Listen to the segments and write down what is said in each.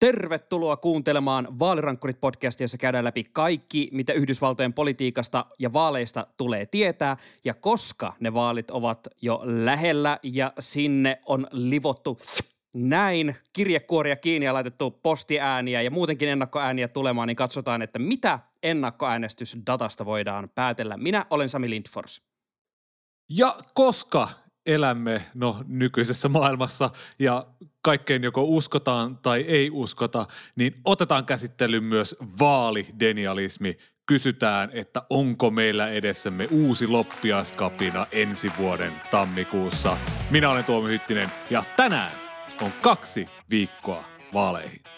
Tervetuloa kuuntelemaan Vaalirankkurit podcastia, jossa käydään läpi kaikki, mitä Yhdysvaltojen politiikasta ja vaaleista tulee tietää. Ja koska ne vaalit ovat jo lähellä ja sinne on livottu näin kirjekuoria kiinni ja laitettu postiääniä ja muutenkin ennakkoääniä tulemaan, niin katsotaan, että mitä ennakkoäänestysdatasta voidaan päätellä. Minä olen Sami Lindfors. Ja koska elämme no, nykyisessä maailmassa ja kaikkeen joko uskotaan tai ei uskota, niin otetaan käsittelyyn myös vaalidenialismi. Kysytään, että onko meillä edessämme uusi loppiaskapina ensi vuoden tammikuussa. Minä olen Tuomi Hyttinen ja tänään on kaksi viikkoa vaaleihin.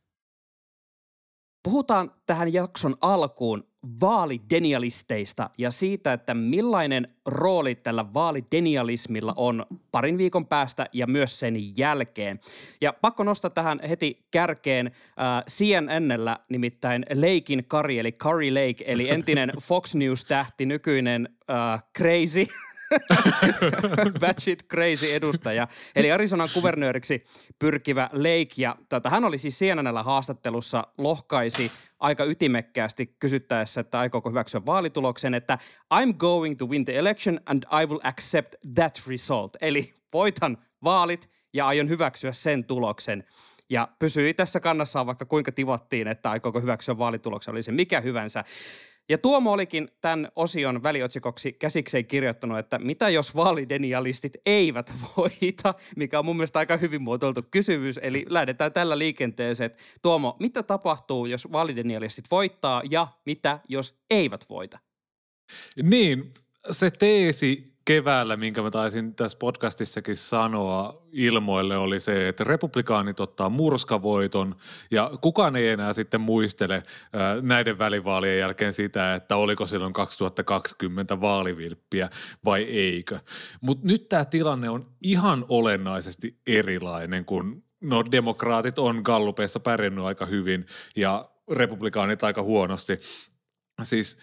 Puhutaan tähän jakson alkuun vaalidenialisteista ja siitä, että millainen rooli tällä vaalidenialismilla on parin viikon päästä ja myös sen jälkeen. Ja pakko nostaa tähän heti kärkeen äh, CNNllä nimittäin Leikin Kari, eli Curry Lake, eli entinen Fox News-tähti, nykyinen äh, crazy – batshit crazy edustaja, eli Arizonan kuvernööriksi pyrkivä Lake. Ja tota, hän oli siis CNNllä haastattelussa, lohkaisi aika ytimekkäästi kysyttäessä, että aikooko hyväksyä vaalituloksen, että I'm going to win the election and I will accept that result. Eli voitan vaalit ja aion hyväksyä sen tuloksen. Ja pysyi tässä kannassaan, vaikka kuinka tivattiin, että aikooko hyväksyä vaalituloksen, oli se mikä hyvänsä. Ja Tuomo olikin tämän osion väliotsikoksi käsikseen kirjoittanut, että mitä jos vaalidenialistit eivät voita, mikä on mun mielestä aika hyvin muotoiltu kysymys. Eli lähdetään tällä liikenteeseen, että Tuomo, mitä tapahtuu, jos vaalidenialistit voittaa ja mitä jos eivät voita? Niin, se teesi keväällä, minkä mä taisin tässä podcastissakin sanoa ilmoille, oli se, että republikaanit ottaa murskavoiton ja kukaan ei enää sitten muistele näiden välivaalien jälkeen sitä, että oliko silloin 2020 vaalivilppiä vai eikö. Mutta nyt tämä tilanne on ihan olennaisesti erilainen, kun no demokraatit on gallupeissa pärjännyt aika hyvin ja republikaanit aika huonosti. Siis –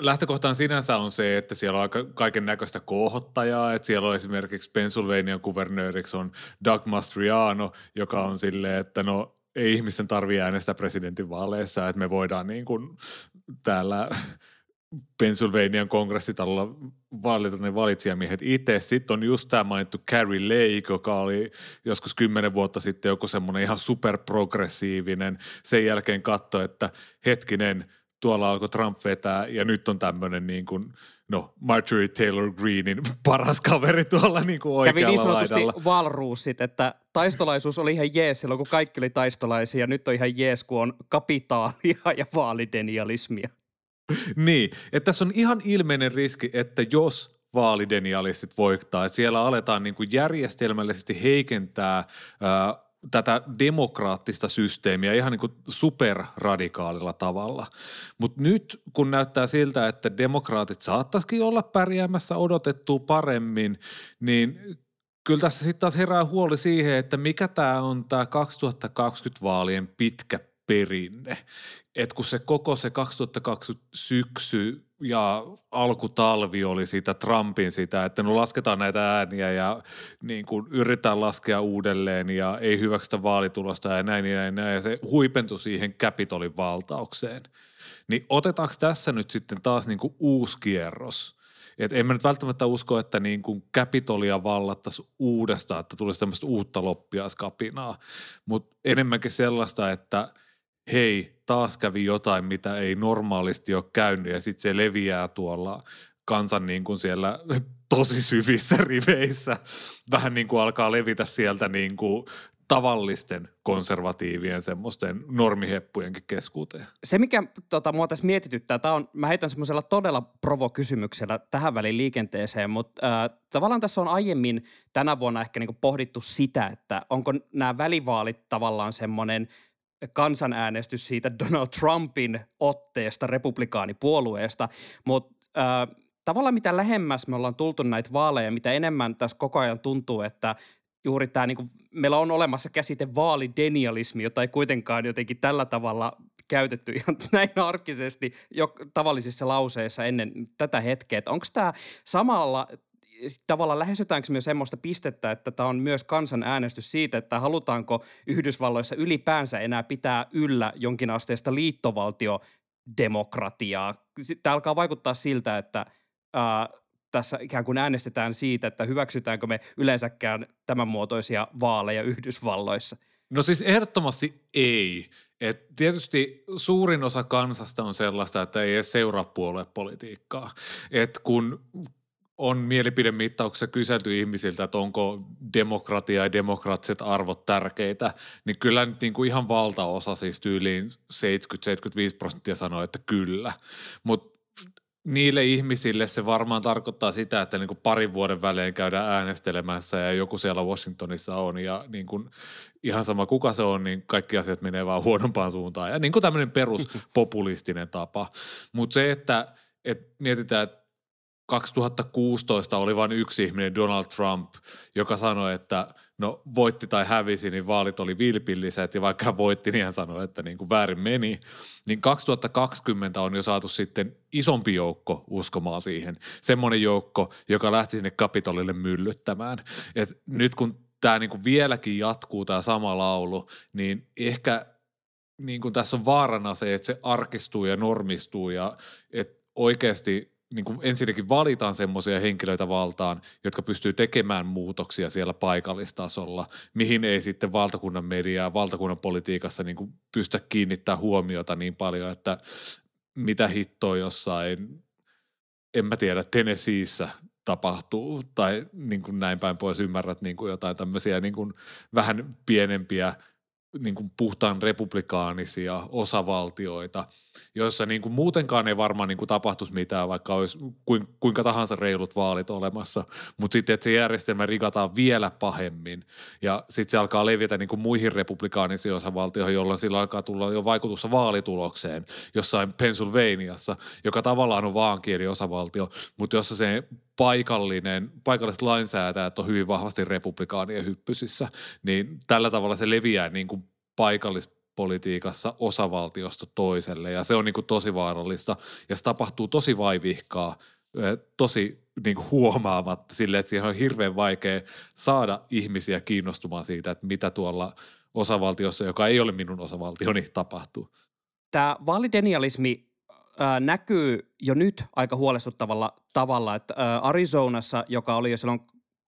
lähtökohtaan sinänsä on se, että siellä on kaiken näköistä kohottajaa, että siellä on esimerkiksi Pennsylvanian kuvernööriksi on Doug Mastriano, joka on silleen, että no ei ihmisten tarvitse äänestää presidentinvaaleissa, että me voidaan niin kuin täällä Pennsylvanian kongressitalolla valita ne valitsijamiehet itse. Sitten on just tämä mainittu Carrie Lake, joka oli joskus kymmenen vuotta sitten joku semmoinen ihan superprogressiivinen. Sen jälkeen katsoi, että hetkinen – tuolla alkoi Trump vetää ja nyt on tämmöinen niin kuin, no Marjorie Taylor Greenin paras kaveri tuolla niin kuin oikealla Kävi niin sanotusti laidalla. valruusit, että taistolaisuus oli ihan jees silloin, kun kaikki oli taistolaisia ja nyt on ihan jees, kun on kapitaalia ja vaalidenialismia. niin, että tässä on ihan ilmeinen riski, että jos vaalidenialistit voittaa, että siellä aletaan niin kuin järjestelmällisesti heikentää äh, tätä demokraattista systeemiä ihan niin kuin superradikaalilla tavalla. Mutta nyt kun näyttää siltä, että demokraatit saattaisikin olla pärjäämässä odotettua paremmin, niin kyllä tässä sitten taas herää huoli siihen, että mikä tämä on tämä 2020 vaalien pitkä perinne. että kun se koko se 2020 syksy ja alkutalvi oli sitä Trumpin sitä, että no lasketaan näitä ääniä ja niin kuin yritetään laskea uudelleen ja ei hyväksytä vaalitulosta ja näin ja näin. Ja se huipentui siihen Capitolin valtaukseen. Niin otetaanko tässä nyt sitten taas niin kuin uusi kierros? Et en mä nyt välttämättä usko, että niin kuin Capitolia vallattaisiin uudestaan, että tulisi tämmöistä uutta loppiaskapinaa, mutta enemmänkin sellaista, että – hei, taas kävi jotain, mitä ei normaalisti ole käynyt ja sitten se leviää tuolla kansan niin kuin siellä tosi syvissä riveissä. Vähän niin kuin alkaa levitä sieltä niin kuin tavallisten konservatiivien semmoisten normiheppujenkin keskuuteen. Se, mikä tota, mua tässä mietityttää, tää on, mä heitän semmoisella todella provokysymyksellä tähän väliin liikenteeseen, mutta äh, tavallaan tässä on aiemmin tänä vuonna ehkä niinku pohdittu sitä, että onko nämä välivaalit tavallaan semmoinen – kansanäänestys siitä Donald Trumpin otteesta republikaanipuolueesta, mutta äh, tavallaan mitä lähemmäs me ollaan tultu näitä vaaleja, mitä enemmän tässä koko ajan tuntuu, että juuri tämä, niin meillä on olemassa käsite vaalidenialismi, jota ei kuitenkaan jotenkin tällä tavalla käytetty ihan näin arkisesti jo tavallisissa lauseissa ennen tätä hetkeä. Onko tämä samalla tavallaan lähestytäänkö myös semmoista pistettä, että tämä on myös kansanäänestys siitä, että halutaanko Yhdysvalloissa ylipäänsä enää pitää yllä jonkinasteista liittovaltiodemokratiaa. Tämä alkaa vaikuttaa siltä, että ää, tässä ikään kuin äänestetään siitä, että hyväksytäänkö me yleensäkään tämän muotoisia vaaleja Yhdysvalloissa. No siis ehdottomasti ei. Et tietysti suurin osa kansasta on sellaista, että ei edes seuraa puoluepolitiikkaa. Et kun on mielipidemittauksessa kyselty ihmisiltä, että onko demokratia ja demokraattiset arvot tärkeitä, niin kyllä nyt niin kuin ihan valtaosa, siis tyyliin 70-75 prosenttia sanoo, että kyllä. Mutta niille ihmisille se varmaan tarkoittaa sitä, että niin kuin parin vuoden välein käydään äänestelemässä ja joku siellä Washingtonissa on ja niin kuin ihan sama kuka se on, niin kaikki asiat menee vaan huonompaan suuntaan. Ja niin kuin tämmöinen peruspopulistinen tapa. Mutta se, että, että mietitään, että 2016 oli vain yksi ihminen, Donald Trump, joka sanoi, että no voitti tai hävisi, niin vaalit oli vilpilliset ja vaikka hän voitti, niin hän sanoi, että niin kuin väärin meni. Niin 2020 on jo saatu sitten isompi joukko uskomaan siihen. Semmoinen joukko, joka lähti sinne Kapitolille myllyttämään. Et nyt kun tämä niin kuin vieläkin jatkuu tämä sama laulu, niin ehkä niin kuin tässä on vaarana se, että se arkistuu ja normistuu ja että oikeasti – niin kuin ensinnäkin valitaan semmoisia henkilöitä valtaan, jotka pystyy tekemään muutoksia siellä paikallistasolla, mihin ei sitten valtakunnan mediaa, valtakunnan politiikassa niin kuin pystytä kiinnittää huomiota niin paljon, että mitä hittoa jossain, en mä tiedä, Tennesseeissä tapahtuu tai niin kuin näin päin pois ymmärrät niin kuin jotain tämmöisiä niin kuin vähän pienempiä – niin kuin puhtaan republikaanisia osavaltioita, joissa niin kuin muutenkaan ei varmaan niin kuin tapahtuisi mitään, vaikka olisi kuinka tahansa reilut vaalit olemassa, mutta sitten, että se järjestelmä rigataan vielä pahemmin ja sitten se alkaa levitä niin kuin muihin republikaanisiin osavaltioihin, jolloin sillä alkaa tulla jo vaikutussa vaalitulokseen jossain Pennsylvaniassa, joka tavallaan on vaankieliosavaltio, mutta jossa se paikallinen, paikalliset lainsäätäjät on hyvin vahvasti republikaanien hyppysissä, niin tällä tavalla se leviää niin kuin paikallispolitiikassa osavaltiosta toiselle ja se on niin kuin tosi vaarallista ja se tapahtuu tosi vaivihkaa, tosi niin kuin huomaamatta sille, että siihen on hirveän vaikea saada ihmisiä kiinnostumaan siitä, että mitä tuolla osavaltiossa, joka ei ole minun osavaltioni, tapahtuu. Tämä vaalidenialismi äh, näkyy jo nyt aika huolestuttavalla tavalla, että Arizonassa, joka oli jo silloin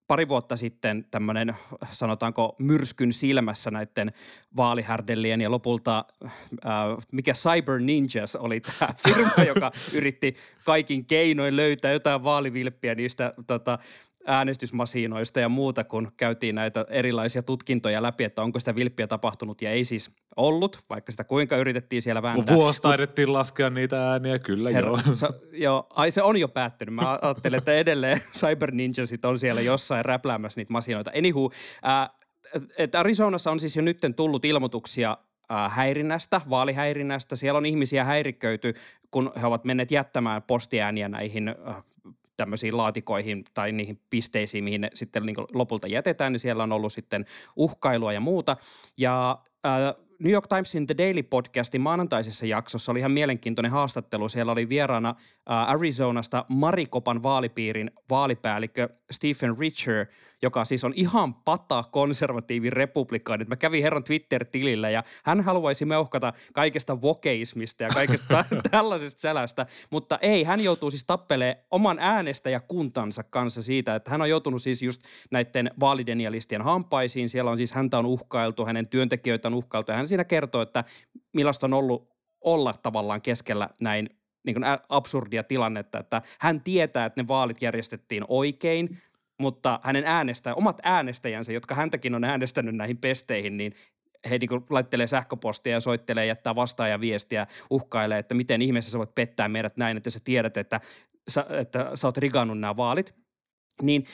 pari vuotta sitten tämmöinen, sanotaanko myrskyn silmässä näiden vaalihärdellien ja lopulta, äh, mikä Cyber Ninjas oli tämä firma, joka yritti kaikin keinoin löytää jotain vaalivilppiä niistä tota, äänestysmasinoista ja muuta, kun käytiin näitä erilaisia tutkintoja läpi, että onko sitä vilppiä tapahtunut ja ei siis ollut, vaikka sitä kuinka yritettiin siellä vääntää. Vuosi taidettiin laskea niitä ääniä, kyllä Herra, joo. Se, joo. Ai se on jo päättynyt. Mä ajattelen, että edelleen Cyber Ninjasit on siellä jossain räpläämässä niitä masinoita. Anywho, äh, että Arizonassa on siis jo nytten tullut ilmoituksia häirinnästä, vaalihäirinnästä. Siellä on ihmisiä häiriköity, kun he ovat menneet jättämään postiääniä näihin tämmöisiin laatikoihin tai niihin pisteisiin, mihin ne sitten niin lopulta jätetään, niin siellä on ollut sitten uhkailua ja muuta. Ja äh, New York Timesin The Daily podcastin maanantaisessa jaksossa oli ihan mielenkiintoinen haastattelu. Siellä oli vieraana äh, Arizonasta Marikopan vaalipiirin vaalipäällikkö Stephen Richer, joka siis on ihan pata konservatiivin republikaani. Mä kävin herran Twitter-tilillä ja hän haluaisi meuhkata kaikesta vokeismista ja kaikesta tällaisesta sälästä, mutta ei, hän joutuu siis tappelee oman äänestäjäkuntansa kanssa siitä, että hän on joutunut siis just näiden vaalidenialistien hampaisiin. Siellä on siis häntä on uhkailtu, hänen työntekijöitä on uhkailtu ja hän siinä kertoo, että millaista on ollut olla tavallaan keskellä näin niin kuin absurdia tilannetta, että hän tietää, että ne vaalit järjestettiin oikein, mutta hänen äänestä, omat äänestäjänsä, jotka häntäkin on äänestänyt näihin pesteihin, niin he niin laittelee sähköpostia ja soittelee, jättää vastaaja viestiä, uhkailee, että miten ihmeessä sä voit pettää meidät näin, että sä tiedät, että sä, että sä oot rigannut nämä vaalit. Niin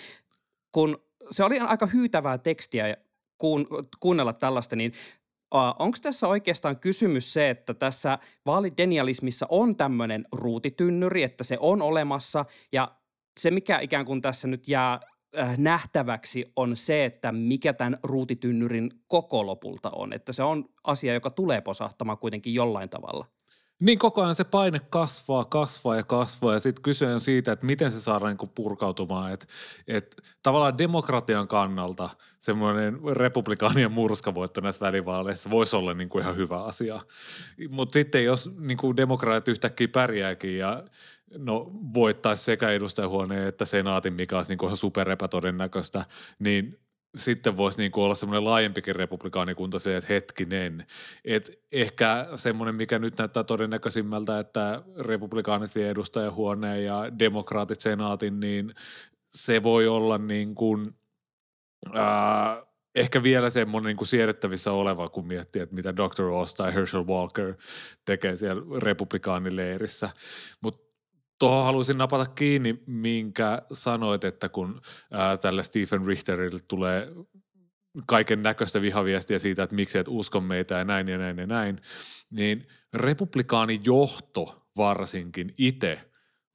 kun se oli aika hyytävää tekstiä kuun, kuunnella tällaista, niin Onko tässä oikeastaan kysymys se, että tässä vaalidenialismissa on tämmöinen ruutitynnyri, että se on olemassa ja se, mikä ikään kuin tässä nyt jää nähtäväksi, on se, että mikä tämän ruutitynnyrin koko lopulta on. Että se on asia, joka tulee posahtamaan kuitenkin jollain tavalla. Niin koko ajan se paine kasvaa, kasvaa ja kasvaa ja sitten kyse on siitä, että miten se saadaan niin purkautumaan. Että et, tavallaan demokratian kannalta semmoinen republikaanien murskavoitto näissä välivaaleissa voisi olla niin kuin ihan hyvä asia. Mutta sitten jos niin kuin demokraatit yhtäkkiä pärjääkin ja no voittaisi sekä edustajahuoneen että senaatin, mikä olisi niin ihan superepätodennäköistä, niin sitten voisi niin olla semmoinen laajempikin republikaanikunta se, että hetkinen, että ehkä semmoinen, mikä nyt näyttää todennäköisimmältä, että republikaanit vie edustajahuoneen ja demokraatit senaatin, niin se voi olla niin kuin, ää, ehkä vielä semmoinen niin kuin siedettävissä oleva, kun miettii, että mitä Dr. Oz tai Herschel Walker tekee siellä republikaanileirissä. Mutta tuohon haluaisin napata kiinni, minkä sanoit, että kun ää, tälle Stephen Richterille tulee kaiken näköistä vihaviestiä siitä, että miksi et usko meitä ja näin ja näin ja näin, niin republikaanijohto varsinkin itse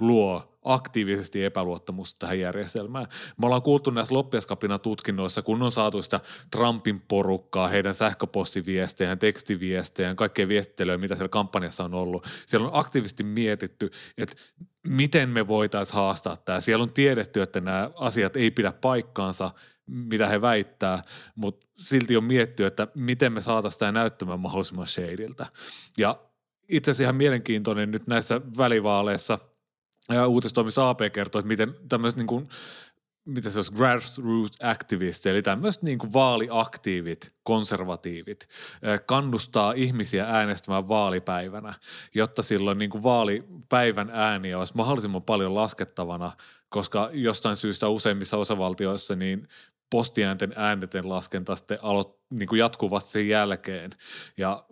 luo aktiivisesti epäluottamusta tähän järjestelmään. Me ollaan kuultu näissä loppiaskapina tutkinnoissa, kun on saatu sitä Trumpin porukkaa, heidän sähköpostiviestejään, tekstiviestejään, kaikkea viestittelyä, mitä siellä kampanjassa on ollut. Siellä on aktiivisesti mietitty, että miten me voitaisiin haastaa tämä. Siellä on tiedetty, että nämä asiat ei pidä paikkaansa, mitä he väittää, mutta silti on mietitty, että miten me saataisiin tämä näyttämään mahdollisimman shadeiltä. Ja itse asiassa ihan mielenkiintoinen nyt näissä välivaaleissa – uutistoimissa AP kertoo, että miten tämmöiset niin kuin, mitä se olisi, grassroots activist, eli tämmöiset niin kuin vaaliaktiivit, konservatiivit, kannustaa ihmisiä äänestämään vaalipäivänä, jotta silloin niin kuin vaalipäivän ääniä olisi mahdollisimman paljon laskettavana, koska jostain syystä useimmissa osavaltioissa niin postiäänten ääneten laskenta sitten aloit, niin kuin jatkuvasti sen jälkeen. Ja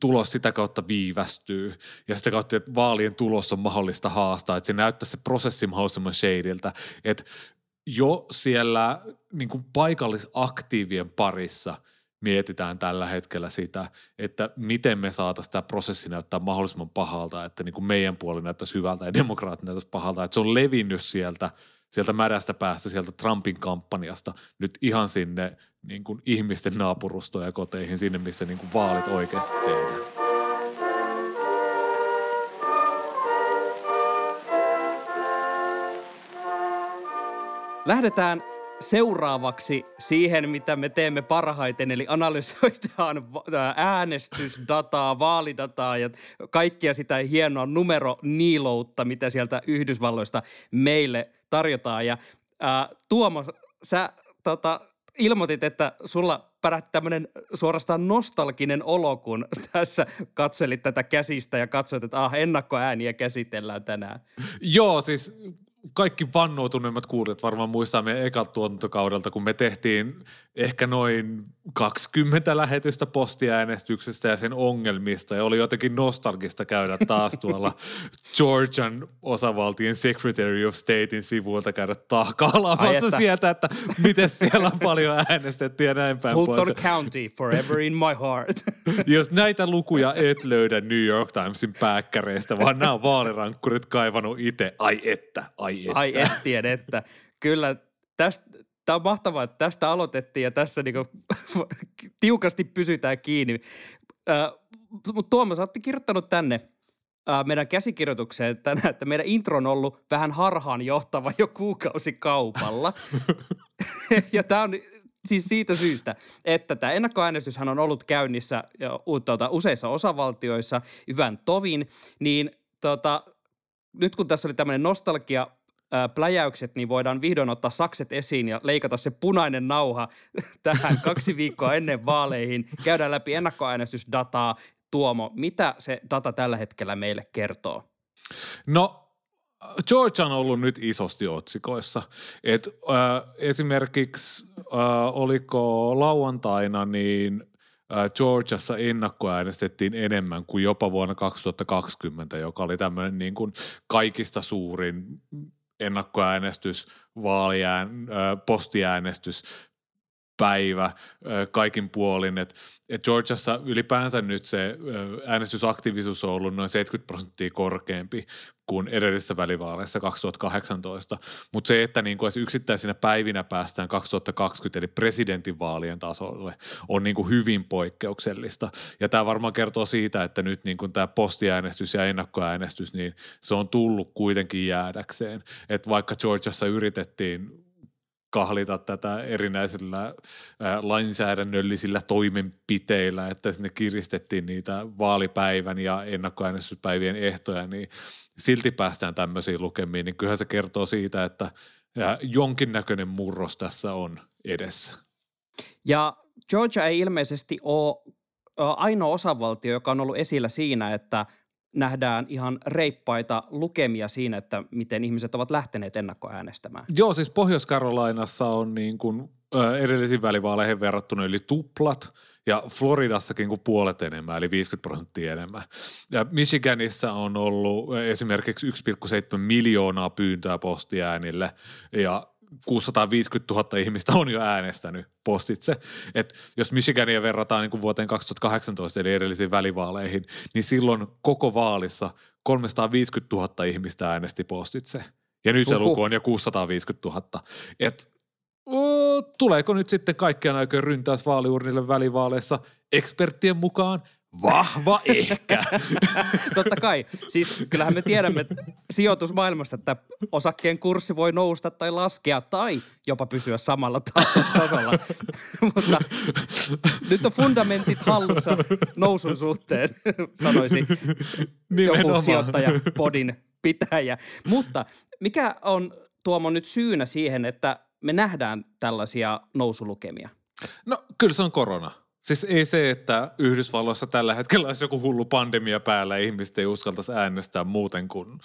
tulos sitä kautta viivästyy. Ja sitä kautta, että vaalien tulos on mahdollista haastaa, että se näyttää se prosessi mahdollisimman shadeiltä, että jo siellä niin kuin paikallisaktiivien parissa mietitään tällä hetkellä sitä, että miten me saataisiin tämä prosessi näyttää mahdollisimman pahalta, että niin kuin meidän puoli näyttäisi hyvältä ja demokraatit näyttäisi pahalta, että se on levinnyt sieltä – sieltä märästä päästä, sieltä Trumpin kampanjasta nyt ihan sinne niin kuin ihmisten naapurustoja ja koteihin, sinne missä niin kuin vaalit oikeasti tehdään. Lähdetään seuraavaksi siihen, mitä me teemme parhaiten, eli analysoidaan äänestysdataa, vaalidataa ja kaikkia sitä hienoa numeroniiloutta, mitä sieltä Yhdysvalloista meille tarjotaan. Ja ää, Tuomo, sä tota, ilmoitit, että sulla pärähti tämmöinen suorastaan nostalginen olo, kun tässä katselit tätä käsistä ja katsoit, että ah, ennakkoääniä käsitellään tänään. Joo, siis kaikki vannoutuneimmat kuulijat varmaan muistaa meidän ekalta tuotantokaudelta, kun me tehtiin ehkä noin 20 lähetystä postiäänestyksestä ja sen ongelmista. Ja oli jotenkin nostalgista käydä taas tuolla Georgian osavaltien Secretary of Statein sivuilta käydä tahkaalaamassa sieltä, että miten siellä on paljon äänestetty ja näin päin Fulton pois. County, forever in my heart. Jos näitä lukuja et löydä New York Timesin pääkkäreistä, vaan nämä on vaalirankkurit kaivannut itse. Ai että, ai että. Ai ettien, että. Kyllä tästä, tämä on mahtavaa, että tästä aloitettiin ja tässä niinku tiukasti pysytään kiinni. Äh, Mutta Tuomas, olette kirjoittanut tänne äh, meidän käsikirjoitukseen tänään, että meidän intro on ollut vähän harhaan johtava jo kuukausi kaupalla. ja tämä on siis siitä syystä, että tämä ennakkoäänestyshän on ollut käynnissä tuota, useissa osavaltioissa hyvän tovin, niin tota, nyt kun tässä oli tämmöinen nostalgia pläjäykset, niin voidaan vihdoin ottaa sakset esiin ja leikata se punainen nauha tähän kaksi viikkoa ennen vaaleihin. Käydään läpi ennakkoäänestysdataa. Tuomo, mitä se data tällä hetkellä meille kertoo? No George on ollut nyt isosti otsikoissa. Et, äh, esimerkiksi äh, oliko lauantaina, niin äh, Georgiassa ennakkoäänestettiin enemmän kuin jopa vuonna 2020, joka oli tämmöinen niin kuin kaikista suurin ennakkoäänestys, vaaliään, postiäänestys päivä kaikin puolin. Et, et Georgiassa ylipäänsä nyt se äänestysaktiivisuus on ollut noin 70 prosenttia korkeampi kuin edellisessä välivaaleissa 2018. Mutta se, että niin kuin yksittäisinä päivinä päästään 2020 eli presidentinvaalien tasolle, on niin kuin hyvin poikkeuksellista. Ja tämä varmaan kertoo siitä, että nyt niin kuin tämä postiäänestys ja ennakkoäänestys, niin se on tullut kuitenkin jäädäkseen. Että vaikka Georgiassa yritettiin kahlita tätä erinäisillä lainsäädännöllisillä toimenpiteillä, että sinne kiristettiin niitä vaalipäivän ja ennakkoäänestyspäivien ehtoja, niin silti päästään tämmöisiin lukemiin, niin kyllähän se kertoo siitä, että jonkinnäköinen murros tässä on edessä. Ja Georgia ei ilmeisesti ole ainoa osavaltio, joka on ollut esillä siinä, että – nähdään ihan reippaita lukemia siinä, että miten ihmiset ovat lähteneet ennakkoäänestämään. Joo, siis Pohjois-Karolainassa on niin kuin edellisiin välivaaleihin verrattuna yli tuplat ja Floridassakin kuin puolet enemmän, eli 50 prosenttia enemmän. Ja Michiganissa on ollut esimerkiksi 1,7 miljoonaa pyyntöä postiäänille ja 650 000 ihmistä on jo äänestänyt postitse. Et jos Michigania verrataan niin kuin vuoteen 2018 eli edellisiin välivaaleihin, niin silloin koko vaalissa 350 000 ihmistä äänesti postitse. Ja nyt se Uhuh. luku on jo 650 000. Et, o, tuleeko nyt sitten kaikkiaan aikojen ryntäys vaaliurnille välivaaleissa eksperttien mukaan Vahva ehkä. Totta kai. Siis kyllähän me tiedämme sijoitusmaailmasta, että osakkeen kurssi voi nousta tai laskea tai jopa pysyä samalla tasolla. Mutta nyt on fundamentit hallussa nousun suhteen, sanoisi Nimenomaan. joku sijoittaja podin pitäjä. Mutta mikä on Tuomo nyt syynä siihen, että me nähdään tällaisia nousulukemia? No kyllä se on korona. Siis ei se, että Yhdysvalloissa tällä hetkellä olisi joku hullu pandemia päällä ja ihmiset ei uskaltaisi äänestää muuten kuin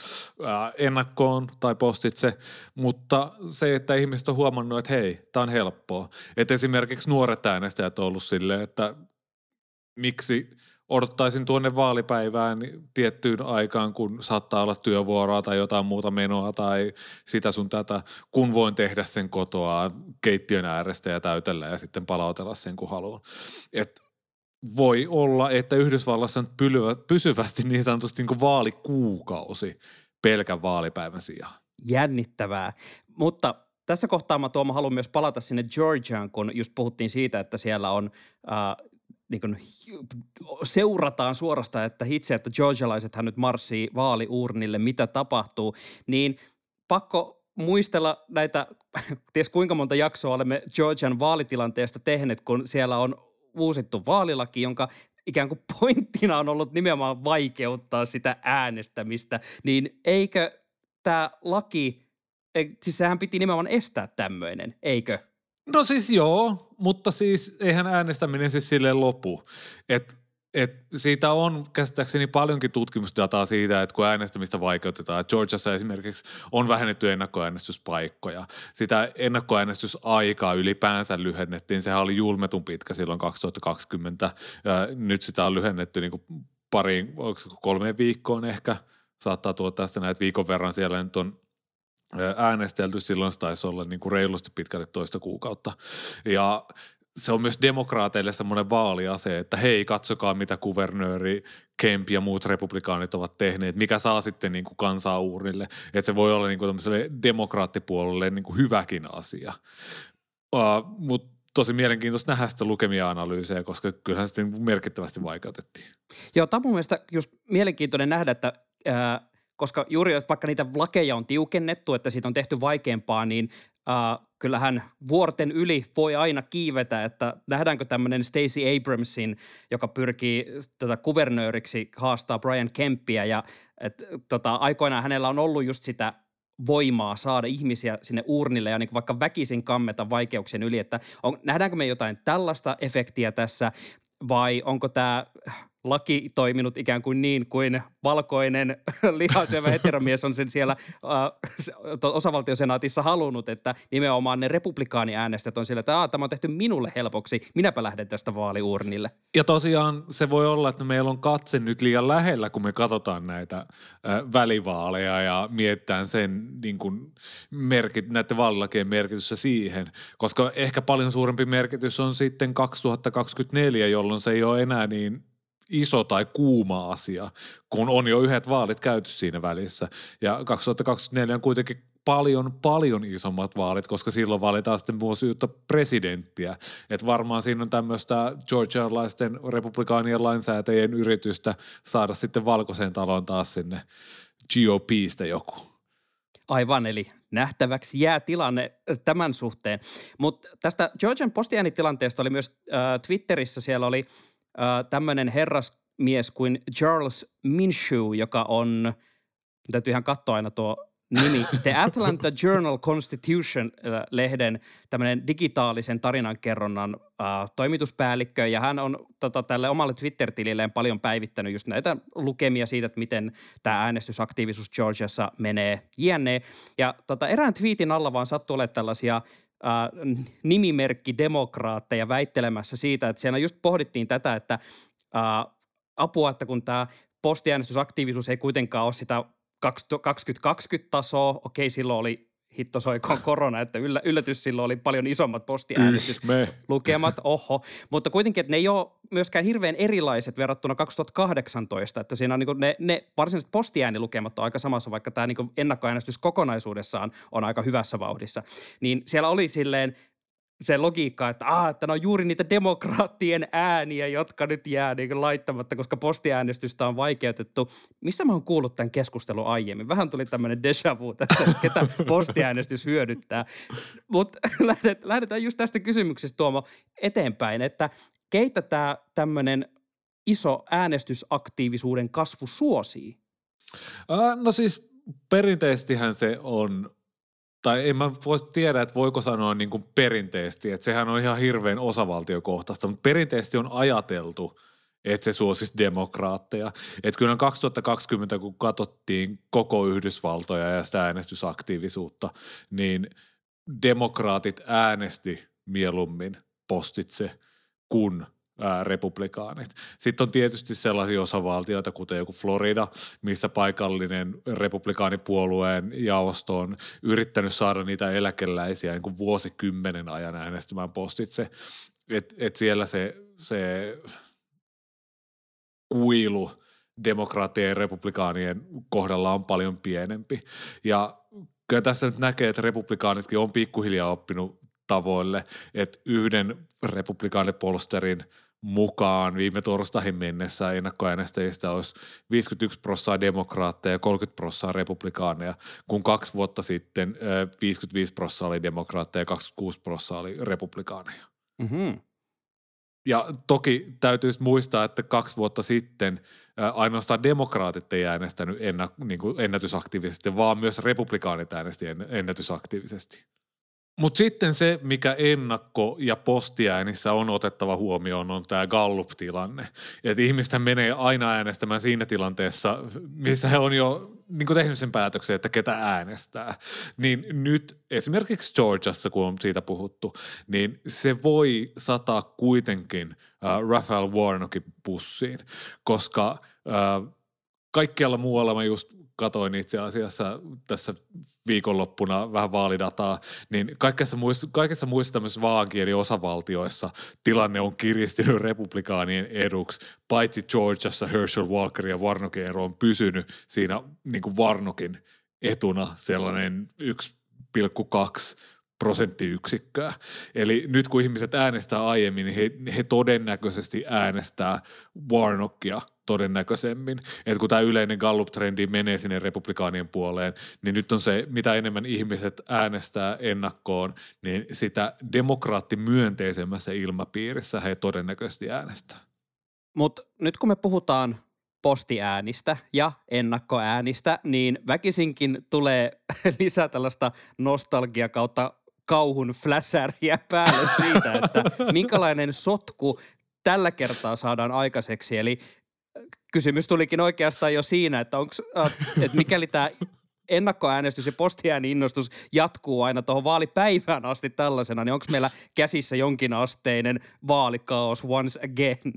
ennakkoon tai postitse, mutta se, että ihmiset on huomannut, että hei, tämä on helppoa. Että esimerkiksi nuoret äänestäjät on ollut silleen, että miksi – odottaisin tuonne vaalipäivään tiettyyn aikaan, kun saattaa olla työvuoroa tai jotain muuta menoa tai sitä sun tätä, kun voin tehdä sen kotoa keittiön äärestä ja täytellä ja sitten palautella sen, kun haluan. Et voi olla, että Yhdysvallassa on pysyvästi niin sanotusti niin kuin vaalikuukausi pelkän vaalipäivän sijaan. Jännittävää. Mutta tässä kohtaa mä Tuomo haluan myös palata sinne Georgiaan, kun just puhuttiin siitä, että siellä on äh, niin kuin, seurataan suorastaan, että hitse, että georgialaisethan nyt marssii vaaliurnille, mitä tapahtuu, niin pakko muistella näitä, ties kuinka monta jaksoa olemme Georgian vaalitilanteesta tehneet, kun siellä on uusittu vaalilaki, jonka ikään kuin pointtina on ollut nimenomaan vaikeuttaa sitä äänestämistä, niin eikö tämä laki, siis sehän piti nimenomaan estää tämmöinen, eikö? No siis joo, mutta siis eihän äänestäminen siis silleen lopu. Et, et siitä on käsittääkseni paljonkin tutkimusdataa siitä, että kun äänestämistä vaikeutetaan, Georgiassa esimerkiksi on vähennetty ennakkoäänestyspaikkoja. Sitä ennakkoäänestysaikaa ylipäänsä lyhennettiin. Sehän oli julmetun pitkä silloin 2020. Ja nyt sitä on lyhennetty niin kuin pariin, onko kolmeen viikkoon ehkä. Saattaa tulla tästä näitä viikon verran siellä nyt on äänestelty, silloin se taisi olla niin kuin reilusti pitkälle toista kuukautta. Ja se on myös demokraateille semmoinen vaaliase, että hei, katsokaa mitä kuvernööri Kemp ja muut republikaanit ovat tehneet, mikä saa sitten niin kuin kansaa uurnille. Että se voi olla niin kuin demokraattipuolelle niin kuin hyväkin asia. Uh, Mutta tosi mielenkiintoista nähdä sitä lukemia-analyysejä, koska kyllähän sitä merkittävästi vaikeutettiin. Joo, tämä on mun mielestä just mielenkiintoinen nähdä, että äh, koska juuri vaikka niitä lakeja on tiukennettu, että siitä on tehty vaikeampaa, niin äh, kyllähän vuorten yli voi aina kiivetä, että nähdäänkö tämmöinen Stacey Abramsin, joka pyrkii tätä kuvernööriksi haastaa Brian Kemppiä. Ja et, tota, aikoinaan hänellä on ollut just sitä voimaa saada ihmisiä sinne urnille ja niin vaikka väkisin kammeta vaikeuksien yli, että on, nähdäänkö me jotain tällaista efektiä tässä vai onko tämä laki toiminut ikään kuin niin kuin valkoinen lihasevä heteromies on sen siellä äh, osavaltiosenaatissa halunnut, että nimenomaan ne republikaaniäänestäjät on siellä, että tämä on tehty minulle helpoksi, minäpä lähden tästä vaaliurnille. Ja tosiaan se voi olla, että meillä on katse nyt liian lähellä, kun me katsotaan näitä äh, välivaaleja ja mietitään sen niin kuin merkit, näiden vaalilakien merkitystä siihen, koska ehkä paljon suurempi merkitys on sitten 2024, jolloin se ei ole enää niin iso tai kuuma asia, kun on jo yhdet vaalit käyty siinä välissä. Ja 2024 on kuitenkin paljon, paljon isommat vaalit, koska silloin valitaan sitten vuosi uutta presidenttiä. Et varmaan siinä on tämmöistä georgialaisten republikaanien lainsäätäjien yritystä saada sitten valkoiseen taloon taas sinne GOPstä joku. Aivan, eli nähtäväksi jää tilanne tämän suhteen. Mutta tästä Georgian postiäänitilanteesta oli myös äh, Twitterissä, siellä oli – äh, tämmöinen herrasmies kuin Charles Minshew, joka on, täytyy ihan katsoa aina tuo nimi, The Atlanta Journal Constitution-lehden tämmöinen digitaalisen tarinankerronnan äh, toimituspäällikkö, ja hän on tota, tälle omalle Twitter-tililleen paljon päivittänyt just näitä lukemia siitä, että miten tämä äänestysaktiivisuus Georgiassa menee jne. Ja tota, erään twiitin alla vaan sattuu olemaan tällaisia – äh, nimimerkkidemokraatteja väittelemässä siitä, että siellä just pohdittiin tätä, että äh, apua, että kun tämä postiäänestysaktiivisuus ei kuitenkaan ole sitä 2020-tasoa, okei silloin oli hitto soikoon korona, että yllä, yllätys silloin oli paljon isommat postiäänestyslukemat, oho. Mutta kuitenkin, että ne ei ole myöskään hirveän erilaiset verrattuna 2018, että siinä on niin ne, ne varsinaiset postiäänilukemat on aika samassa, vaikka tämä niin ennakkoäänestys kokonaisuudessaan on aika hyvässä vauhdissa. Niin siellä oli silleen se logiikka, että, ah, että ne on juuri niitä demokraattien ääniä, jotka nyt jää niin laittamatta, koska postiäänestystä on vaikeutettu. Missä mä oon kuullut tämän keskustelun aiemmin? Vähän tuli tämmöinen deja vu, että ketä postiäänestys hyödyttää. Mutta lähdetään just tästä kysymyksestä Tuomo eteenpäin, että keitä tämä tämmöinen iso äänestysaktiivisuuden kasvu suosii? No siis perinteisestihän se on tai en mä voisi tiedä, että voiko sanoa niin kuin perinteisesti, että sehän on ihan hirveän osavaltiokohtaista, mutta perinteisesti on ajateltu, että se suosisi demokraatteja. Että kyllä 2020, kun katsottiin koko Yhdysvaltoja ja sitä äänestysaktiivisuutta, niin demokraatit äänesti mieluummin postitse kuin republikaanit. Sitten on tietysti sellaisia osavaltioita, kuten joku Florida, missä paikallinen republikaanipuolueen jaosto on yrittänyt saada niitä eläkeläisiä niin kuin vuosikymmenen ajan äänestämään postitse. Et, et siellä se, se kuilu demokraattien ja republikaanien kohdalla on paljon pienempi. Ja kyllä tässä nyt näkee, että republikaanitkin on pikkuhiljaa oppinut tavoille, että yhden republikaanipolsterin – mukaan viime torstaihin mennessä ennakkoäänestäjistä olisi 51 prosenttia demokraatteja ja 30 prosenttia republikaaneja, kun kaksi vuotta sitten 55 prosenttia oli demokraatteja ja 26 prosenttia oli republikaaneja. Mm-hmm. Ja toki täytyy muistaa, että kaksi vuotta sitten ainoastaan demokraatit ei äänestänyt ennä, niin kuin ennätysaktiivisesti, vaan myös republikaanit äänesti ennätysaktiivisesti. Mutta sitten se, mikä ennakko- ja postiäänissä on otettava huomioon, on tämä Gallup-tilanne. Että ihmisten menee aina äänestämään siinä tilanteessa, missä he on jo niin tehnyt sen päätöksen, että ketä äänestää. Niin nyt esimerkiksi Georgiassa, kun on siitä puhuttu, niin se voi sataa kuitenkin äh, Raphael Warnockin pussiin, koska äh, kaikkialla muualla mä just katoin itse asiassa tässä viikonloppuna vähän vaalidataa, niin kaikessa muissa, kaikessa muissa tämmöisissä vaankieliosavaltioissa tilanne on kiristynyt republikaanien eduksi, paitsi Georgiassa Herschel Walker ja Warnockin ero on pysynyt siinä niin kuin Warnockin etuna sellainen 1,2 prosenttiyksikköä. Eli nyt kun ihmiset äänestää aiemmin, niin he, he todennäköisesti äänestää Warnockia todennäköisemmin. Että kun tämä yleinen Gallup-trendi menee sinne republikaanien puoleen, niin nyt on se, mitä enemmän ihmiset äänestää ennakkoon, niin sitä demokraattimyönteisemmässä ilmapiirissä he todennäköisesti äänestää. Mutta nyt kun me puhutaan postiäänistä ja ennakkoäänistä, niin väkisinkin tulee lisää tällaista nostalgia kautta kauhun fläsäriä päälle siitä, että minkälainen sotku tällä kertaa saadaan aikaiseksi. Eli kysymys tulikin oikeastaan jo siinä, että, onks, äh, että mikäli tämä ennakkoäänestys ja postiääni-innostus jatkuu aina tuohon vaalipäivään asti tällaisena, niin onko meillä käsissä jonkinasteinen vaalikaos once again?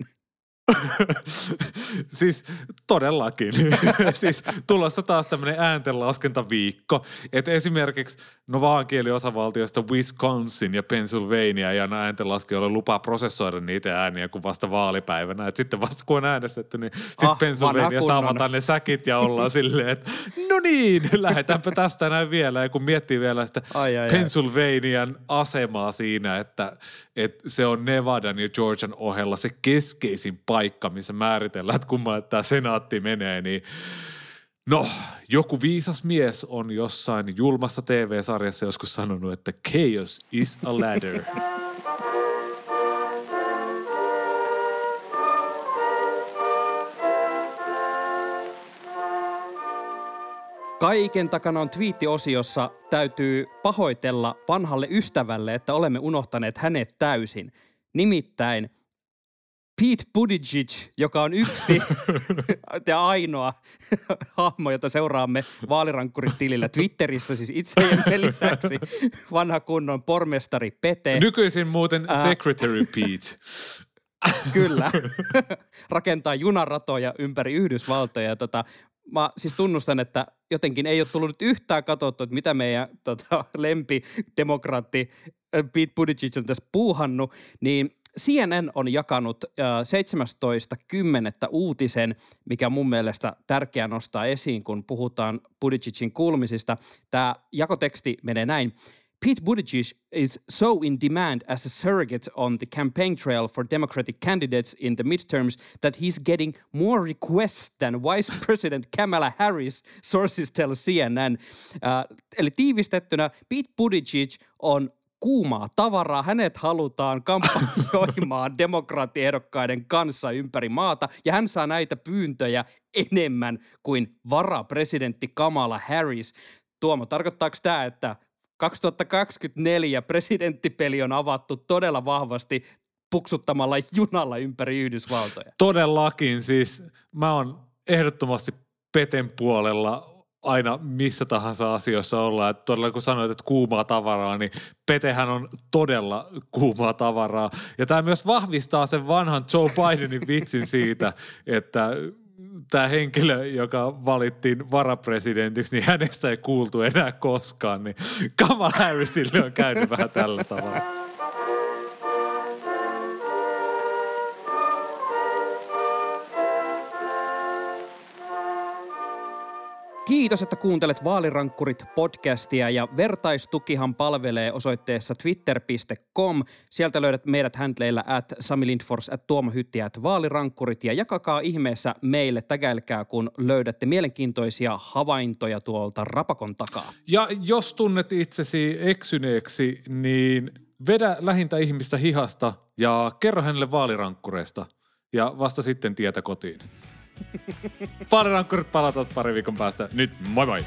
siis todellakin. siis tulossa taas tämmöinen ääntenlaskentaviikko. Että esimerkiksi no vaankieliosavaltioista Wisconsin ja Pennsylvania ja ääntenlaskijoille lupaa prosessoida niitä ääniä kuin vasta vaalipäivänä. Et sitten vasta kun on äänestetty, niin sitten Ah, Pennsylvania saavataan ne säkit ja ollaan silleen, että no niin, lähdetäänpä tästä näin vielä. Ja kun miettii vielä sitä Ai, ai, ai. Pennsylvanian asemaa siinä, että, että se on Nevadan ja Georgian ohella se keskeisin paikka, missä määritellään, että kummalle tämä senaatti menee, niin no, joku viisas mies on jossain julmassa TV-sarjassa joskus sanonut, että chaos is a ladder. Kaiken takana on twiittiosiossa täytyy pahoitella vanhalle ystävälle, että olemme unohtaneet hänet täysin. Nimittäin Pete Buttigieg, joka on yksi ja ainoa hahmo, jota seuraamme vaalirankkurit-tilillä Twitterissä, siis itsejemme lisäksi vanha kunnon pormestari Pete. Nykyisin muuten Ää. Secretary Pete. Kyllä. Rakentaa junaratoja ympäri Yhdysvaltoja. Ja tota, mä siis tunnustan, että jotenkin ei ole tullut yhtään katsottu, että mitä meidän tota, lempidemokraatti äh, Pete Buttigieg on tässä puuhannut, niin CNN on jakanut äh, 17.10. uutisen, mikä mun mielestä tärkeää nostaa esiin, kun puhutaan Buttigiegin kuulumisista. Tämä jakoteksti menee näin. Pete Buttigieg is so in demand as a surrogate on the campaign trail for Democratic candidates in the midterms that he's getting more requests than Vice President Kamala Harris, sources tell CNN. Uh, eli tiivistettynä Pete Buttigieg on kuumaa tavaraa. Hänet halutaan kampanjoimaan demokraattiehdokkaiden kanssa ympäri maata, ja hän saa näitä pyyntöjä enemmän kuin varapresidentti Kamala Harris. Tuomo, tarkoittaako tämä, että 2024 presidenttipeli on avattu todella vahvasti puksuttamalla junalla ympäri Yhdysvaltoja. Todellakin, siis mä oon ehdottomasti Peten puolella aina missä tahansa asioissa ollaan. Että todella kun sanoit, että kuumaa tavaraa, niin Petehän on todella kuumaa tavaraa. Ja tämä myös vahvistaa sen vanhan Joe Bidenin vitsin siitä, että tämä henkilö, joka valittiin varapresidentiksi, niin hänestä ei kuultu enää koskaan, niin Kamala Harrisille on käynyt vähän tällä tavalla. Kiitos, että kuuntelet Vaalirankkurit podcastia ja vertaistukihan palvelee osoitteessa twitter.com. Sieltä löydät meidät handleilla at Sami Lindfors, at Tuomo Hytti, at Vaalirankkurit ja jakakaa ihmeessä meille, tägäilkää kun löydätte mielenkiintoisia havaintoja tuolta rapakon takaa. Ja jos tunnet itsesi eksyneeksi, niin vedä lähintä ihmistä hihasta ja kerro hänelle vaalirankkureista. Ja vasta sitten tietä kotiin. Vaalirankkurit palataan pari viikon päästä. Nyt moi moi!